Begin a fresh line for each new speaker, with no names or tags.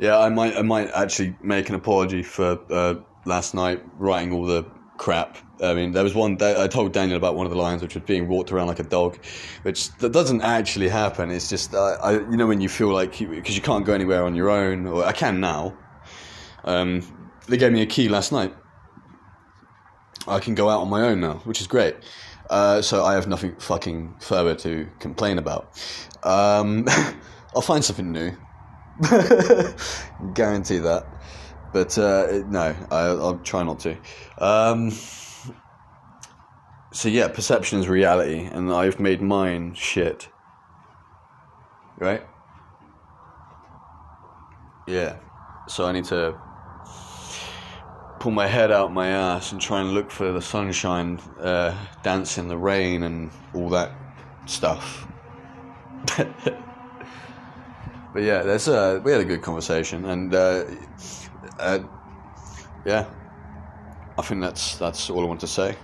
Yeah, I might I might actually make an apology for uh, last night writing all the crap. I mean, there was one that I told Daniel about one of the lions, which was being walked around like a dog, which that doesn't actually happen. It's just uh, I, you know when you feel like because you, can't go anywhere on your own, or I can now. Um, they gave me a key last night. I can go out on my own now, which is great. Uh, so I have nothing fucking further to complain about. Um, I'll find something new. Guarantee that. But uh, no, I, will try not to. Um, so yeah, perception is reality, and I've made mine shit. Right? Yeah. So I need to pull my head out my ass and try and look for the sunshine, uh, dance in the rain, and all that stuff. but yeah, there's a, we had a good conversation, and uh, uh, yeah, I think that's that's all I want to say.